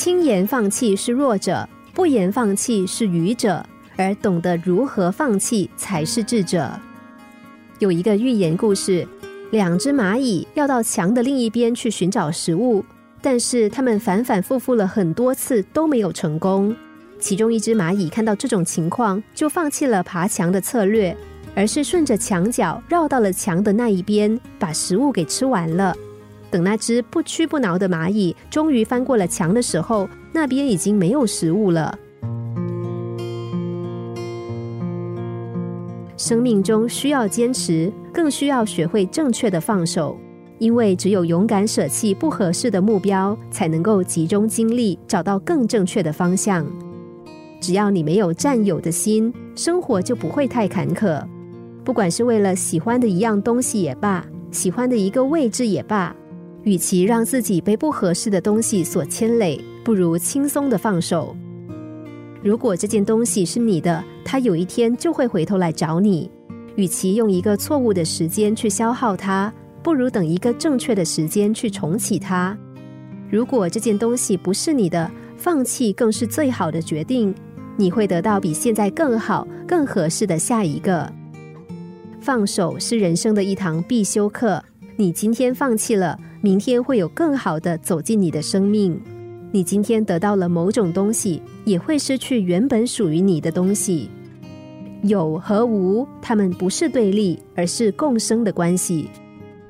轻言放弃是弱者，不言放弃是愚者，而懂得如何放弃才是智者。有一个寓言故事，两只蚂蚁要到墙的另一边去寻找食物，但是它们反反复复了很多次都没有成功。其中一只蚂蚁看到这种情况，就放弃了爬墙的策略，而是顺着墙角绕到了墙的那一边，把食物给吃完了。等那只不屈不挠的蚂蚁终于翻过了墙的时候，那边已经没有食物了。生命中需要坚持，更需要学会正确的放手，因为只有勇敢舍弃不合适的目标，才能够集中精力找到更正确的方向。只要你没有占有的心，生活就不会太坎坷。不管是为了喜欢的一样东西也罢，喜欢的一个位置也罢，与其让自己被不合适的东西所牵累，不如轻松的放手。如果这件东西是你的，它有一天就会回头来找你。与其用一个错误的时间去消耗它，不如等一个正确的时间去重启它。如果这件东西不是你的，放弃更是最好的决定。你会得到比现在更好、更合适的下一个。放手是人生的一堂必修课。你今天放弃了，明天会有更好的走进你的生命。你今天得到了某种东西，也会失去原本属于你的东西。有和无，它们不是对立，而是共生的关系。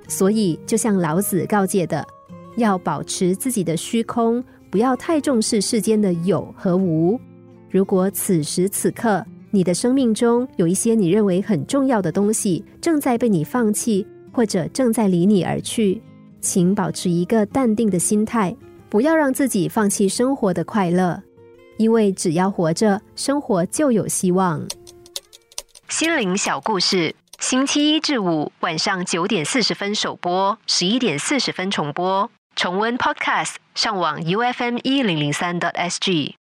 所以，就像老子告诫的，要保持自己的虚空，不要太重视世间的有和无。如果此时此刻你的生命中有一些你认为很重要的东西正在被你放弃，或者正在离你而去，请保持一个淡定的心态，不要让自己放弃生活的快乐，因为只要活着，生活就有希望。心灵小故事，星期一至五晚上九点四十分首播，十一点四十分重播。重温 Podcast，上网 U F M 一零零三 t S G。